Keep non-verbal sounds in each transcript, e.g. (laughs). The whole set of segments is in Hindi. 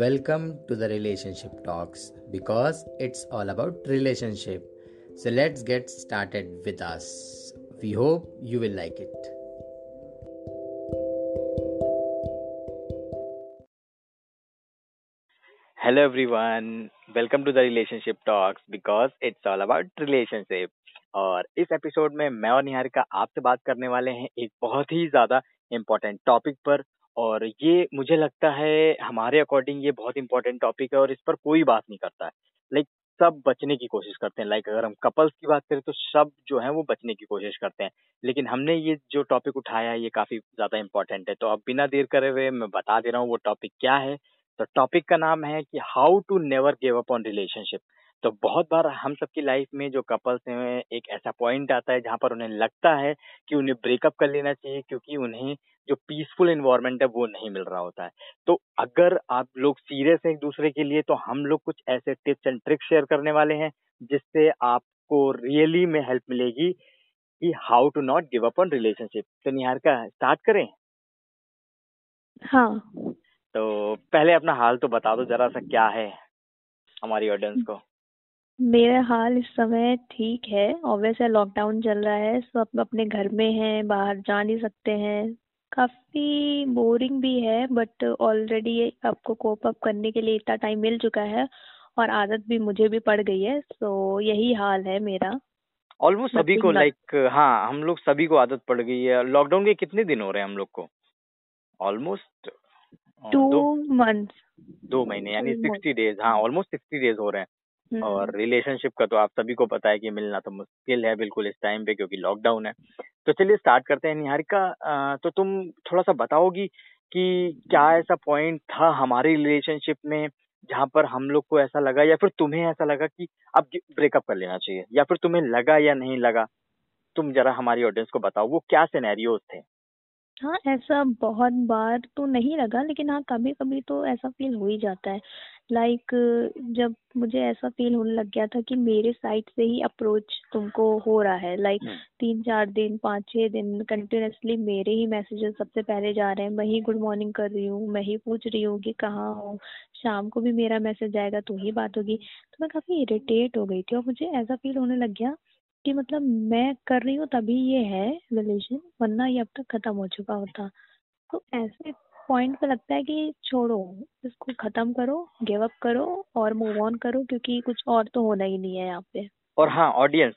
Welcome to the relationship talks because it's all about relationship. So let's get started with us. We hope you will like it. Hello everyone, welcome to the relationship talks because it's all about relationship. और इस एपिसोड में मैं और निहारिका आपसे बात करने वाले हैं एक बहुत ही ज़्यादा इम्पोर्टेंट टॉपिक पर और ये मुझे लगता है हमारे अकॉर्डिंग ये बहुत इंपॉर्टेंट टॉपिक है और इस पर कोई बात नहीं करता है। लाइक सब बचने की कोशिश करते हैं। लाइक अगर हम कपल्स की बात करें तो सब जो है वो बचने की कोशिश करते हैं। लेकिन हमने ये जो टॉपिक उठाया है, ये काफ़ी ज़्यादा इंपॉर्टेंट है। तो अब बिना देर करे हुए मैं बता दे रहा हूँ वो टॉपिक क्या है। तो टॉपिक का नाम है कि how to never give up on relationship तो बहुत बार हम सबकी लाइफ में जो कपल्स हैं एक ऐसा पॉइंट आता है जहाँ पर उन्हें लगता है कि उन्हें ब्रेकअप कर लेना चाहिए क्योंकि उन्हें जो पीसफुल इन्वायरमेंट है वो नहीं मिल रहा होता है। तो अगर आप लोग सीरियस हैं एक दूसरे के लिए तो हम लोग कुछ ऐसे टिप्स एंड ट्रिक्स शेयर करने वाले हैं जिससे आपको रियली में हेल्प मिलेगी कि how to not give up on relationship. तो निहार का स्टार्ट करें? हाँ। तो पहले अपना हाल तो बता दो जरा सा क्या है हमारी ऑडियंस को। मेरा हाल इस समय ठीक है। ऑब्वियस है लॉकडाउन चल रहा है सब अपने घर में हैं बाहर जा नहीं सकते हैं। काफ़ी बोरिंग भी है बट ऑलरेडी आपको कोप अप करने के लिए इतना टाइम मिल चुका है और आदत भी मुझे भी पड़ गई है सो यही हाल है मेरा। ऑलमोस्ट सभी को लाइक हाँ हम लोग सभी को आदत पड़ गई है। लॉकडाउन के कितने दिन हो रहे हैं हम लोग को? ऑलमोस्ट टू मंथ दो महीने यानी सिक्सटी डेज़ हाँ ऑलमोस्ट सिक्सटी डेज़ हो रहे हैं। और हम्म। रिलेशनशिप का तो आप सभी को पता है कि मिलना तो मुश्किल है बिल्कुल इस टाइम पे क्योंकि लॉकडाउन है। तो चलिए स्टार्ट करते हैं निहारिका। तो तुम थोड़ा सा बताओगी कि क्या ऐसा पॉइंट था हमारी रिलेशनशिप में जहाँ पर हम लोग को ऐसा लगा या फिर तुम्हें ऐसा लगा कि अब ब्रेकअप कर लेना चाहिए या फिर तुम्हें लगा या नहीं लगा? तुम जरा हमारी ऑडियंस को बताओ वो क्या सिनेरियोज थे? हाँ ऐसा बहुत बार तो नहीं लगा लेकिन हाँ कभी कभी तो ऐसा फील हो ही जाता है। लाइक जब मुझे ऐसा फील होने लग गया था कि मेरे साइड से ही अप्रोच तुमको हो रहा है। लाइक हम्म, तीन चार दिन पाँच छह दिन कंटिन्यूसली मेरे ही मैसेजेस सबसे पहले जा रहे हैं। मैं ही गुड मॉर्निंग कर रही हूँ मैं ही पूछ रही हूँ कि कहाँ हो? शाम को भी मेरा मैसेज आएगा तो ही बात होगी। तो मैं काफ़ी इरिटेट हो गई थी और मुझे ऐसा फील होने लग गया कि मतलब मैं कर रही हूँ तभी ये है रिलेशन, वरना ये अब तक खत्म हो चुका होता। तो ऐसे पॉइंट पे लगता है कि छोड़ो, इसको खत्म करो गिव अप करो और मूव ऑन करो, क्योंकि कुछ और तो होना ही नहीं है यहाँ पे। और हाँ ऑडियंस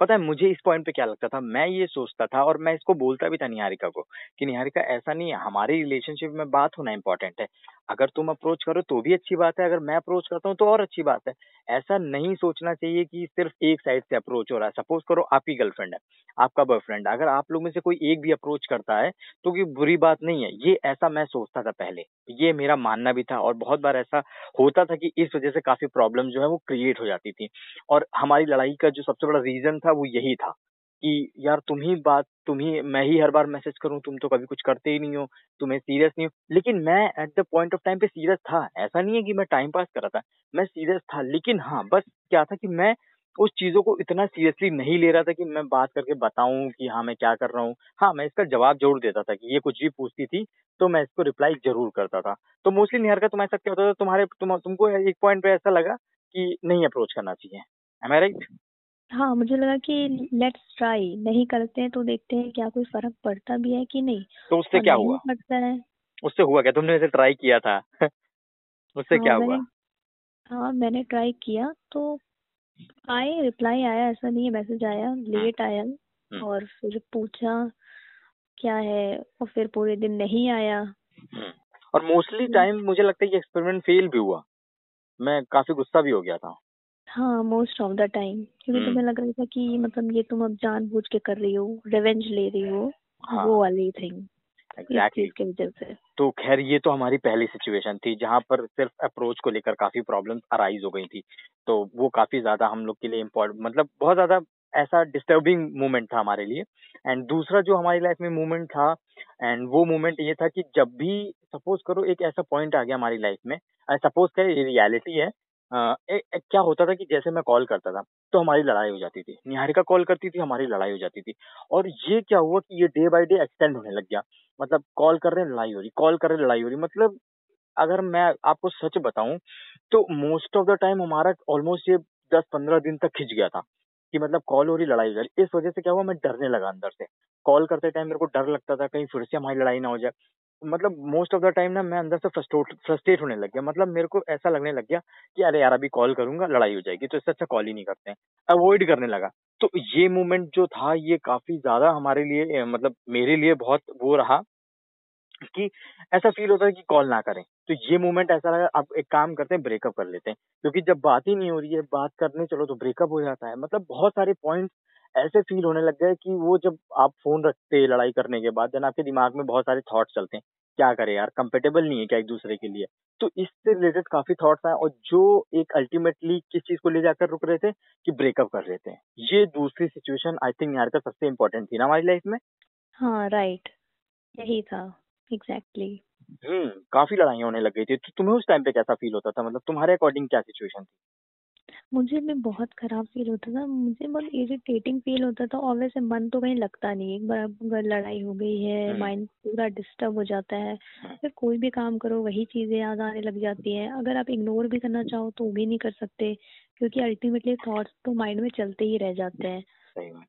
पता है मुझे इस पॉइंट पे क्या लगता था? मैं ये सोचता था और मैं इसको बोलता भी था निहारिका को कि निहारिका, ऐसा नहीं है, हमारी रिलेशनशिप में बात होना इंपॉर्टेंट है। अगर तुम अप्रोच करो तो भी अच्छी बात है, अगर मैं अप्रोच करता हूँ तो और अच्छी बात है। ऐसा नहीं सोचना चाहिए कि सिर्फ़ एक साइड से अप्रोच हो रहा है। सपोज़ करो आपकी गर्लफ्रेंड है, आपका बॉयफ्रेंड अगर आप लोग में से कोई एक भी अप्रोच करता है तो ये बुरी बात नहीं है। ये ऐसा मैं सोचता था पहले। ये मेरा मानना भी था और बहुत बार ऐसा होता था कि इस वजह से काफ़ी प्रॉब्लम जो है वो क्रिएट हो जाती थी। और हमारी लड़ाई का जो सबसे बड़ा रीजन था वो यही था। कि यार तुम ही बात तुम ही मैं ही हर बार मैसेज करूँ तुम तो कभी कुछ करते ही नहीं हो तुम्हें सीरियस नहीं हो। लेकिन मैं at the point of time पे सीरियस था ऐसा नहीं है कि मैं टाइम पास कर रहा था मैं सीरियस था। लेकिन हाँ बस क्या था कि मैं उस चीज़ों को इतना सीरियसली नहीं ले रहा था कि मैं बात करके बताऊँ कि हाँ मैं क्या कर रहा हूँ। हाँ मैं इसका जवाब ज़रूर देता था कि ये कुछ भी पूछती थी तो मैं इसको रिप्लाई ज़रूर करता था। तो मोस्टली निहार का तुम ऐसा क्या होता था? तुम्हारे तुम, तुमको एक पॉइंट पे ऐसा लगा कि नहीं अप्रोच करना चाहिए। राइट हाँ मुझे लगा कि लेट्स ट्राई नहीं करते हैं तो देखते हैं क्या कोई फ़र्क पड़ता भी है कि नहीं। तो उससे और क्या नहीं हुआ? पड़ता है। उससे हुआ क्या? तुमने वैसे ट्राई किया था। (laughs) उससे हाँ क्या मैंने हुआ? हाँ मैंने ट्राई किया तो आए रिप्लाई आया ऐसा नहीं है मैसेज आया हम्म। लेट आया हम्म। और फिर पूछा क्या है? और फिर पूरे दिन नहीं आया। हम्म। और मोस्टली हम्म, टाइम मुझे लगता है कि एक्सपेरिमेंट फेल भी हुआ। मैं काफ़ी गुस्सा भी हो गया था। हाँ मोस्ट ऑफ़ द टाइम क्योंकि हम्म। तुम्हें लग रहा था कि मतलब ये तुम अब जानबूझ के कर रही हो रिवेंज ले रही हो हाँ। वो वाली थिंग वजह से। तो खैर ये तो हमारी पहली सिचुएशन थी जहाँ पर सिर्फ़ अप्रोच को लेकर काफ़ी प्रॉब्लम्स अराइज हो गई थी। तो वो काफ़ी ज़्यादा हम लोग के लिए इम्पोर्टेंट मतलब बहुत ज़्यादा ऐसा डिस्टर्बिंग मोमेंट था हमारे लिए। एंड दूसरा जो हमारी लाइफ में मोमेंट था एंड वो मोमेंट ये था कि जब भी सपोज़ करो एक ऐसा पॉइंट आ गया हमारी लाइफ में। सपोज़ करें ये रियलिटी है अ, ए, ए, क्या होता था कि जैसे मैं कॉल करता था तो हमारी लड़ाई हो जाती थी। निहारिका कॉल करती थी हमारी लड़ाई हो जाती थी। और ये क्या हुआ कि ये डे बाय डे एक्सटेंड होने लग गया। मतलब कॉल कर रहे लड़ाई हो रही कॉल कर रहे लड़ाई हो रही। मतलब अगर मैं आपको सच बताऊँ तो मोस्ट ऑफ़ द टाइम हमारा ऑलमोस्ट ये दस पंद्रह दिन तक खिंच गया था कि मतलब कॉल हो रही लड़ाई हो जा रही। इस वजह से क्या हुआ मैं डरने लगा अंदर से। कॉल करते टाइम मेरे को डर लगता था कहीं फिर से हमारी लड़ाई ना हो जाए। मतलब मोस्ट ऑफ़ द टाइम ना मैं अंदर से फ्रस्ट्रेट होने लग गया। मतलब मेरे को ऐसा लगने लग गया कि अरे यार, अभी कॉल करूँगा, लड़ाई हो जाएगी तो इससे अच्छा कॉल ही नहीं करते हैं। अवॉइड करने लगा। तो ये मोमेंट जो था, ये काफ़ी ज़्यादा हमारे लिए मतलब मेरे लिए बहुत वो रहा कि ऐसा फील होता है कि कॉल ना करें। तो ये मोमेंट ऐसा लगा, अब एक काम करते हैं ब्रेकअप कर लेते हैं। क्योंकि जब बात ही नहीं हो रही है, बात करने चलो तो ब्रेकअप हो जाता है। मतलब बहुत सारे पॉइंट्स ऐसे फील होने लग गए कि वो जब आप फ़ोन रखते हैं लड़ाई करने के बाद जन आपके दिमाग में बहुत सारे थॉट्स चलते हैं क्या करें यार कंपेटेबल नहीं है क्या एक दूसरे के लिए? तो इससे रिलेटेड काफ़ी थॉट्स आए और जो एक अल्टीमेटली किस चीज़ को ले जाकर रुक रहे थे कि ब्रेकअप कर रहे थे। ये दूसरी सिचुएशन आई थिंक यार का सबसे इम्पोर्टेंट थी ना हमारी लाइफ में? हाँ राइट यही था एग्जैक्टली exactly. हम्म काफ़ी लड़ाई होने लग गई थी। तो तुम्हें उस टाइम पे कैसा फील होता था? मतलब तुम्हारे अकॉर्डिंग क्या सिचुएशन थी? मुझे भी बहुत खराब फील होता था। मुझे बहुत इरिटेटिंग फील होता था। और वैसे मन तो कहीं लगता नहीं। एक बार अगर लड़ाई हो गई है माइंड हम्म। पूरा डिस्टर्ब हो जाता है। हम्म। फिर कोई भी काम करो वही चीज़ें याद आने लग जाती हैं। अगर आप इग्नोर भी करना चाहो तो भी नहीं कर सकते क्योंकि अल्टीमेटली थॉट्स तो माइंड में चलते ही रह जाते हैं।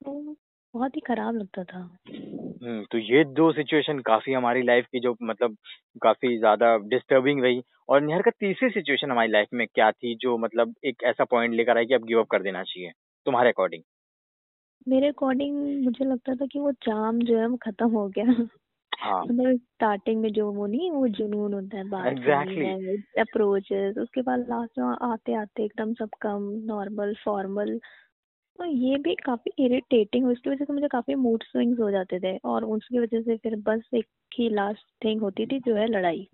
तो बहुत ही खराब लगता था। हम्म तो ये दो सिचुएशन काफ़ी हमारी लाइफ की जो मतलब काफ़ी ज़्यादा डिस्टर्बिंग रही। और निहर का तीसरी सिचुएशन हमारी लाइफ में क्या थी जो मतलब एक ऐसा पॉइंट लेकर आई कि अब गिव अप कर देना चाहिए तुम्हारे अकॉर्डिंग मेरे अकॉर्डिंग मुझे लगता था कि वो चाम जो है वो खत्म हो गया। हाँ। मतलब स्टार्टिंग में जो वो नहीं वो जुनून होता है बात exactly. अप्रोचेस उसके बाद लास्ट में आते आते एकदम सब कम नॉर्मल फॉर्मल तो ये भी काफ़ी इरिटेटिंग उसकी वजह से मुझे काफ़ी मूड स्विंग्स हो जाते थे और उसकी वजह से फिर बस एक ही लास्ट थिंग होती थी, जो है लड़ाई।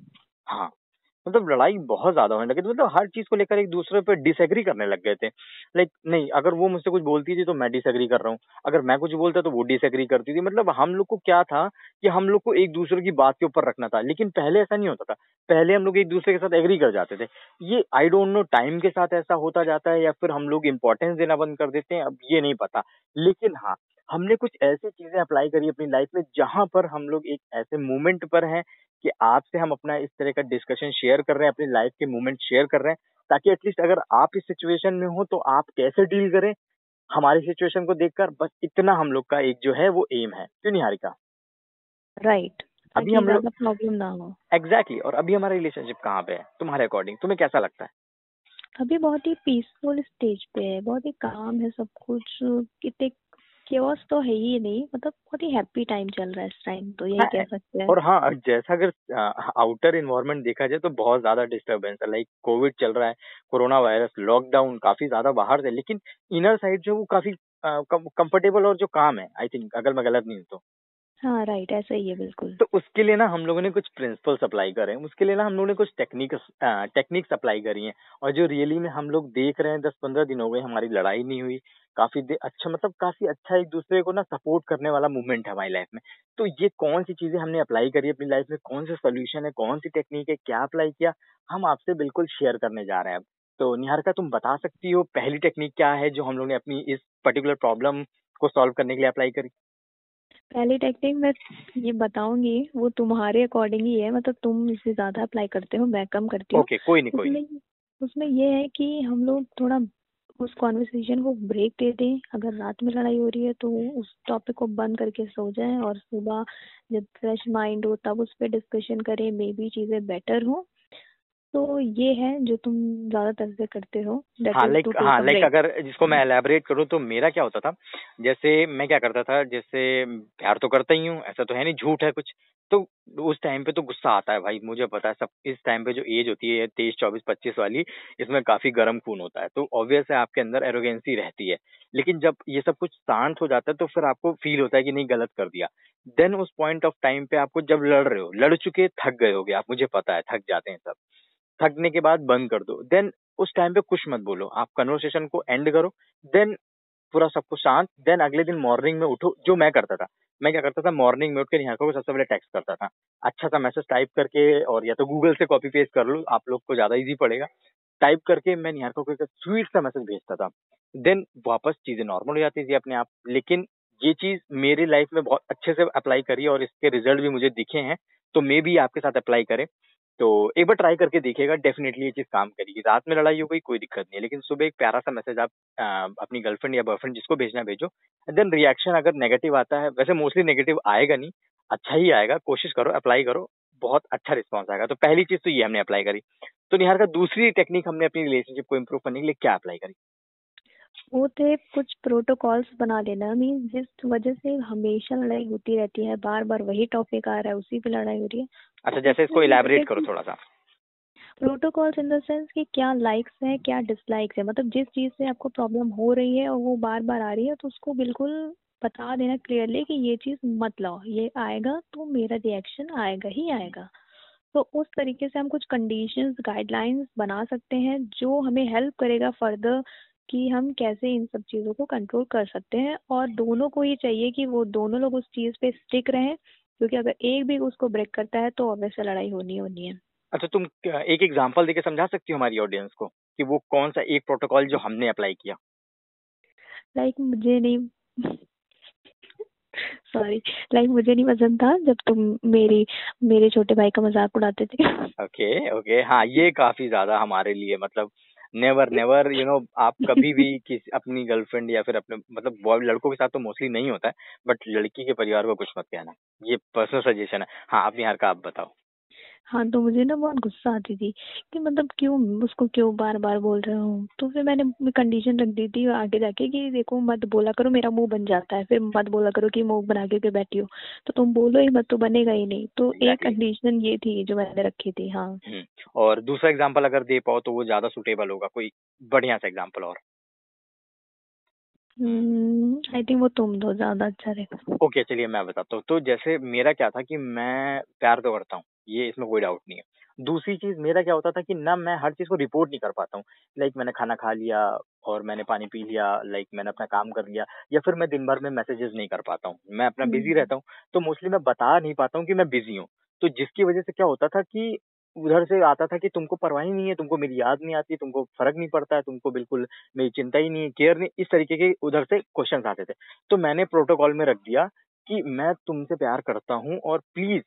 हाँ। मतलब लड़ाई बहुत ज़्यादा होने लगी थी मतलब हर चीज़ को लेकर एक दूसरे पर डिसएग्री करने लग गए थे। लाइक नहीं, अगर वो मुझसे कुछ बोलती थी तो मैं डिसएग्री कर रहा हूँ। अगर मैं कुछ बोलता तो वो डिसएग्री करती थी। मतलब हम लोग को क्या था कि हम लोग को एक दूसरे की बात के ऊपर रखना था, लेकिन पहले ऐसा नहीं होता था। पहले हम लोग एक दूसरे के साथ एग्री कर जाते थे। ये आई डोंट नो टाइम के साथ ऐसा होता जाता है या फिर हम लोग इम्पोर्टेंस देना बंद कर देते हैं, अब ये नहीं पता। लेकिन हाँ हमने कुछ ऐसी चीज़ें अप्लाई करी अपनी लाइफ में जहाँ पर हम लोग एक ऐसे मोमेंट पर हैं कि आपसे हम अपना इस तरह का डिस्कशन शेयर कर रहे हैं अपनी लाइफ के मोमेंट शेयर कर रहे हैं ताकि एटलीस्ट अगर आप इस सिचुएशन में हो तो आप कैसे डील करें हमारी सिचुएशन को देखकर बस इतना हम लोग का एक जो है वो एम है। क्यों नहीं हारिका? राइट अभी हम लोग प्रॉब्लम ना हो। एग्जैक्टली exactly, और अभी हमारा रिलेशनशिप कहाँ पे है? तुम्हारे अकॉर्डिंग तुम्हें कैसा लगता है? अभी बहुत ही पीसफुल स्टेज पे है बहुत ही काम है सब कुछ कितने केओस तो है ही नहीं मतलब बहुत ही हैप्पी टाइम चल रहा है इस टाइम तो यही हाँ, कह सकते हैं। और हाँ जैसा अगर आउटर इन्वायरमेंट देखा जाए तो बहुत ज़्यादा डिस्टर्बेंस है लाइक कोविड चल रहा है कोरोना वायरस लॉकडाउन काफ़ी ज़्यादा बाहर से लेकिन इनर साइड जो वो काफ़ी कंफर्टेबल और जो काम है आई थिंक अगर मैं गलत नहीं हूँ तो। हाँ राइट ऐसा ही है, बिल्कुल। तो उसके लिए ना हम लोगों ने कुछ प्रिंसिपल्स अप्लाई करे हैं। उसके लिए ना हम लोगों ने कुछ टेक्निक टेक्निक्स अप्लाई करी हैं। और जो रियली में हम लोग देख रहे हैं दस पंद्रह दिन हो गए, हमारी लड़ाई नहीं हुई। काफ़ी अच्छा मतलब काफ़ी अच्छा एक दूसरे को ना सपोर्ट करने वाला मूवमेंट है हमारी लाइफ में। तो ये कौन सी चीज़ें हमने अप्लाई करी अपनी लाइफ में? कौन सा सोल्यूशन है? कौन सी टेक्निक है? क्या अप्लाई किया? हम आपसे बिल्कुल शेयर करने जा रहे हैं तो निहारिका, तुम बता सकती हो पहली टेक्निक क्या है जो हम लोग ने अपनी इस पर्टिकुलर प्रॉब्लम को सॉल्व करने के लिए अप्लाई करी? पहली टेक्निक मैं ये बताऊँगी वो तुम्हारे अकॉर्डिंग ही है मतलब तुम इससे ज़्यादा अप्लाई करते हो मैं कम करती हूँ। Okay, कोई नहीं कोई नहीं। उसमें ये है कि हम लोग थोड़ा उस कॉन्वर्सेशन को ब्रेक दे दें। अगर रात में लड़ाई हो रही है तो उस टॉपिक को बंद करके सो जाएँ और सुबह जब फ्रेश माइंड हो तब उस पर डिस्कशन करें मे बी चीज़ें बेटर हो। तो ये है जो तुम ज़्यादातर से करते हो हाँ लाइक हाँ लाइक अगर जिसको मैं एलेबरेट करूँ तो मेरा क्या होता था जैसे मैं क्या करता था जैसे प्यार तो करता ही हूँ ऐसा तो है नहीं झूठ है कुछ तो उस टाइम पे तो गुस्सा आता है भाई मुझे पता है सब इस टाइम पे जो एज होती है तेईस चौबीस पच्चीस वाली इसमें काफ़ी गर्म खून होता है तो ऑब्वियस है आपके अंदर एरोगेंसी रहती है लेकिन जब ये सब कुछ शांत हो जाता है तो फिर आपको फील होता है कि नहीं गलत कर दिया देन उस पॉइंट ऑफ़ टाइम पे आपको जब लड़ रहे हो लड़ चुके थक गए हो आप मुझे पता है थक जाते हैं सब थकने के बाद बंद कर दो। देन उस टाइम पे कुछ मत बोलो। आप कन्वर्सेशन को एंड करो। देन पूरा सबको शांत। देन अगले दिन मॉर्निंग में उठो। जो मैं करता था। मैं क्या करता था? मॉर्निंग में उठ कर यहाँ को सबसे पहले टेक्स्ट करता था। अच्छा सा मैसेज टाइप करके और या तो गूगल से कॉपी पेस्ट कर लो। आप लोग को ज़्यादा इजी पड़ेगा। टाइप करके मैं निहार को एक स्वीट सा मैसेज भेजता था। देन वापस चीज़ें नॉर्मल हो जाती थी अपने आप। लेकिन ये चीज़ मेरी लाइफ में बहुत अच्छे से अप्लाई करी और इसके रिज़ल्ट भी मुझे दिखे हैं। तो मे भी आपके साथ अप्लाई करें। तो एक बार ट्राई करके देखिएगा डेफिनेटली ये चीज़ काम करेगी। रात में लड़ाई हो गई कोई दिक्कत नहीं है लेकिन सुबह एक प्यारा सा मैसेज आप आ, अपनी गर्लफ्रेंड या बॉयफ्रेंड जिसको भेजना भेजो देन रिएक्शन अगर नेगेटिव आता है वैसे मोस्टली नेगेटिव आएगा नहीं अच्छा ही आएगा कोशिश करो अप्लाई करो बहुत अच्छा रिस्पॉन्स आएगा। तो पहली चीज़ तो ये हमने अप्लाई करी। तो निहार का दूसरी टेक्निक हमने अपनी रिलेशनशिप को इम्प्रूव करने के लिए क्या अप्लाई करी? वो थे कुछ प्रोटोकॉल्स बना लेना मीन जिस वजह से हमेशा लड़ाई होती रहती है बार बार वही टॉपिक आ रहा है उसी पे लड़ाई हो रही है। अच्छा जैसे इसको इलेबोरेट करो थोड़ा सा प्रोटोकॉल्स इन द सेंस कि क्या लाइक्स है क्या डिसलाइक्स है। मतलब जिस चीज़ से आपको प्रॉब्लम हो रही है और वो बार बार आ रही है तो उसको बिल्कुल बता देना क्लियरली कि ये चीज़ मत लाओ। ये आएगा तो मेरा रिएक्शन आएगा ही आएगा। तो उस तरीके से हम कुछ कंडीशंस गाइडलाइंस बना सकते हैं जो हमें हेल्प करेगा फर्दर कि हम कैसे इन सब चीज़ों को कंट्रोल कर सकते हैं और दोनों को ही चाहिए कि वो दोनों लोग उस चीज़ पे स्टिक रहें क्योंकि अगर एक भी उसको ब्रेक करता है तो ऑब्वियस लड़ाई होनी होनी है। अच्छा तुम एक एग्जांपल देके समझा सकती हो हमारी ऑडियंस को कि वो कौन सा एक प्रोटोकॉल जो हमने अप्लाई किया? लाइक like, मुझे नहीं सॉरी लाइक like, मुझे नहीं पसंद था जब तुम मेरी मेरे छोटे भाई का मज़ाक उड़ाते थे। ओके ओके हाँ ये काफ़ी ज़्यादा हमारे लिए मतलब नेवर नेवर यू नो आप कभी भी किसी, अपनी गर्लफ्रेंड या फिर अपने मतलब बॉय लड़कों के साथ तो मोस्टली नहीं होता है बट लड़की के परिवार को कुछ मत कहना। ये पर्सनल सजेशन है। हाँ आप यहाँ का आप बताओ। हाँ तो मुझे ना बहुत गुस्सा आती थी कि मतलब क्यों उसको क्यों बार बार बोल रहे हो? तो फिर मैंने कंडीशन रख दी थी आगे जाके कि देखो मत बोला करो मेरा मुँह बन जाता है। फिर मत बोला करो कि मुँह बना के बैठी हो? तो तुम बोलो ही मत तो बनेगा ही नहीं। तो एक कंडीशन ये थी जो मैंने रखी थी हाँ। हम्म, और दूसरा एग्ज़ाम्पल अगर दे पाओ तो वो ज़्यादा सुटेबल होगा कोई बढ़िया सा एग्ज़ाम्पल और। आई हम्म, थिंक वो तुम दो ज़्यादा अच्छा रहेगा। ओके चलिए मैं बताता हूँ। तो जैसे मेरा क्या था कि मैं प्यार तो करता हूँ ये इसमें कोई डाउट नहीं है। दूसरी चीज़ मेरा क्या होता था कि ना मैं हर चीज़ को रिपोर्ट नहीं कर पाता हूँ। लाइक मैंने खाना खा लिया और मैंने पानी पी लिया लाइक मैंने अपना काम कर लिया या फिर मैं दिन भर में मैसेजेस नहीं कर पाता हूँ। मैं अपना बिज़ी हम्म। रहता हूँ तो मोस्टली मैं बता नहीं पाता हूँ कि मैं बिज़ी हूँ। तो जिसकी वजह से क्या होता था कि उधर से आता था कि तुमको परवाह ही नहीं है तुमको मेरी याद नहीं आती तुमको फ़र्क नहीं पड़ता है तुमको बिल्कुल मेरी चिंता ही नहीं है केयर नहीं इस तरीके के उधर से क्वेश्चन आते थे। तो मैंने प्रोटोकॉल में रख दिया कि मैं तुमसे प्यार करता हूँ और प्लीज़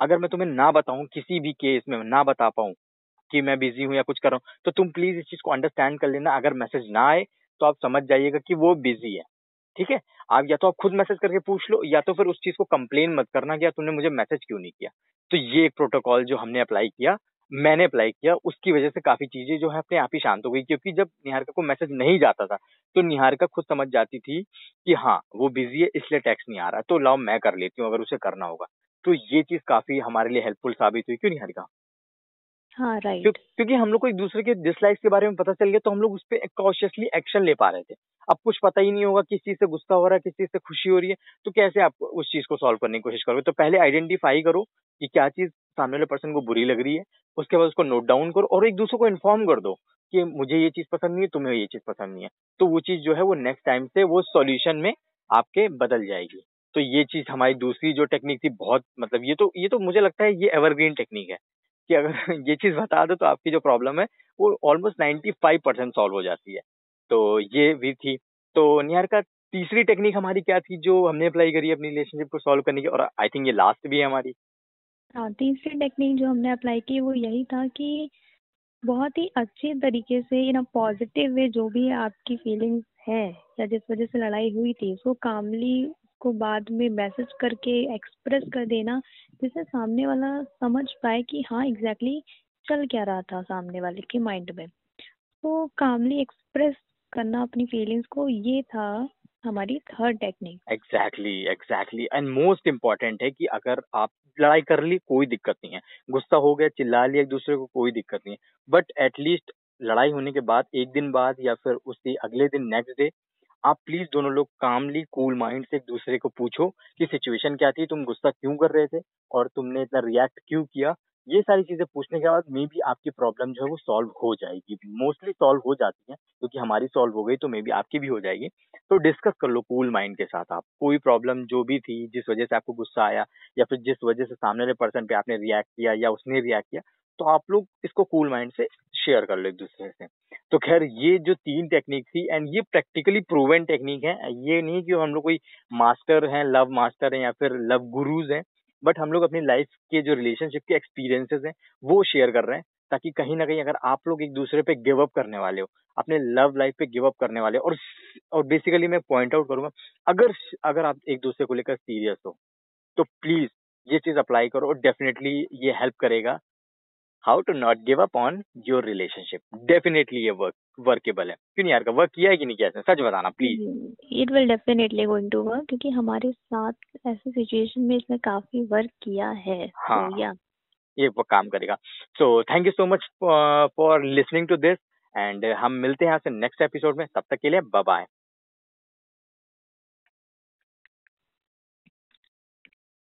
अगर मैं तुम्हें ना बताऊँ, किसी भी केस में ना बता पाऊँ कि मैं बिज़ी हूँ या कुछ कर रहा हूँ तो तुम प्लीज़ इस चीज़ को अंडरस्टैंड कर लेना। अगर मैसेज ना आए तो आप समझ जाइएगा कि वो बिज़ी है। ठीक है? आप या तो आप खुद मैसेज करके पूछ लो, या तो फिर उस चीज़ को कंप्लेन मत करना कि तुमने मुझे मैसेज क्यों नहीं किया। तो ये एक प्रोटोकॉल जो हमने अप्लाई किया, मैंने अप्लाई किया, उसकी वजह से काफ़ी चीज़ें जो है अपने आप ही शांत हो गई। क्योंकि जब निहारिका को मैसेज नहीं जाता था तो निहारिका खुद समझ जाती थी कि हाँ वो बिज़ी है, इसलिए टैक्स नहीं आ रहा तो लाओ मैं कर लेती हूँ, अगर उसे करना होगा। तो ये चीज़ काफ़ी हमारे लिए हेल्पफुल साबित हुई क्यों निहारिका हाँ राइट क्योंकि हम लोग को एक दूसरे के डिसलाइक के बारे में पता चल गया तो हम लोग उस पर कॉशियसली एक्शन ले पा रहे थे। अब कुछ पता ही नहीं होगा किस चीज़ से गुस्सा हो रहा है किस चीज़ से खुशी हो रही है तो कैसे आप उस चीज़ को सॉल्व करने की कोशिश करोगे? तो पहले आइडेंटिफाई करो कि क्या चीज़ सामने वाले पर्सन को बुरी लग रही है उसके बाद उसको नोट डाउन करो और एक दूसरे को इन्फॉर्म कर दो कि मुझे ये चीज़ पसंद नहीं है तुम्हें ये चीज़ पसंद नहीं है। तो वो चीज़ जो है वो नेक्स्ट टाइम से वो सोल्यूशन में आपके बदल जाएगी। तो ये चीज़ हमारी दूसरी जो टेक्निक थी बहुत मतलब ये तो ये तो मुझे लगता है ये एवरग्रीन टेक्निक है। कि अगर (laughs) ये चीज़ बता दो तो आपकी जो प्रॉब्लम है वो almost ninety five percent solve हो जाती है। तो ये भी थी। तो निहार का तीसरी टेक्निक हमारी क्या थी जो हमने अप्लाई करी अपनी रिलेशनशिप को सॉल्व करने की? और आई थिंक ये लास्ट भी है हमारी। हाँ तीसरी टेक्निक जो हमने अप्लाई की वो यही था कि बहुत ही अच्छे तरीके से इन पॉजिटिव वे जो भी आपकी फीलिंग्स है या जिस वजह से लड़ाई हुई थी, उसको कामली को बाद में मैसेज करके एक्सप्रेस कर देना, जिससे सामने वाला समझ पाए कि हाँ एग्जैक्टली exactly चल क्या रहा था सामने वाले के माइंड में। तो कामली एक्सप्रेस करना अपनी फीलिंग्स को, ये था हमारी third technique exactly exactly and most important है कि अगर आप लड़ाई कर ली, कोई दिक्कत नहीं है। गुस्सा हो गया, चिल्ला लिया एक दूसरे को, कोई दिक्कत नहीं है। बट एटलीस्ट लड़ाई होने के बाद, एक दिन बाद या फिर उसके अगले दिन नेक्स्ट डे आप प्लीज़ दोनों लोग कामली कूल माइंड से एक दूसरे को पूछो कि सिचुएशन क्या थी, तुम गुस्सा क्यों कर रहे थे और तुमने इतना रिएक्ट क्यों किया? ये सारी चीज़ें पूछने के बाद मे बी आपकी प्रॉब्लम जो है वो सॉल्व हो जाएगी। मोस्टली सॉल्व हो जाती है, क्योंकि हमारी सॉल्व हो गई तो मे बी आपकी भी हो जाएगी। तो डिस्कस कर लो कूल माइंड के साथ आप। कोई प्रॉब्लम जो भी थी, जिस वजह से आपको गुस्सा आया या फिर जिस वजह से सामने वाले पर्सन पे आपने रिएक्ट किया या उसने रिएक्ट किया तो आप लोग इसको कूल माइंड से शेयर कर लो एक दूसरे से। तो खैर, ये जो तीन टेक्निक थी एंड ये प्रैक्टिकली प्रूवन टेक्निक है, ये नहीं कि हम लोग कोई मास्टर हैं लव मास्टर हैं, या फिर लव गुरुज हैं बट हम लोग अपनी लाइफ के जो रिलेशनशिप के एक्सपीरियंसेस हैं, वो शेयर कर रहे हैं, ताकि कहीं ना कहीं अगर आप लोग एक दूसरे पे गिव अप करने वाले हो, अपने लव लाइफ पे गिव अप करने वाले हो, और और बेसिकली मैं पॉइंट आउट करूँगा, अगर अगर आप एक दूसरे को लेकर सीरियस हो तो प्लीज़ ये चीज़ अप्लाई करो और डेफिनेटली ये हेल्प करेगा। How to not give up on your relationship definitely ये वर्क वर्केबल है। क्यों नहीं यार का वर्क किया है कि नहीं किया है सच बताना please it will definitely going to work क्योंकि हमारे साथ ऐसे सिचुएशन में इसने काफ़ी वर्क किया है। हाँ। तो या ये वो काम करेगा। So thank you so much for listening to this and हम मिलते हैं यहाँ से नेक्स्ट एपिसोड में। तब तक के लिए बाय बाय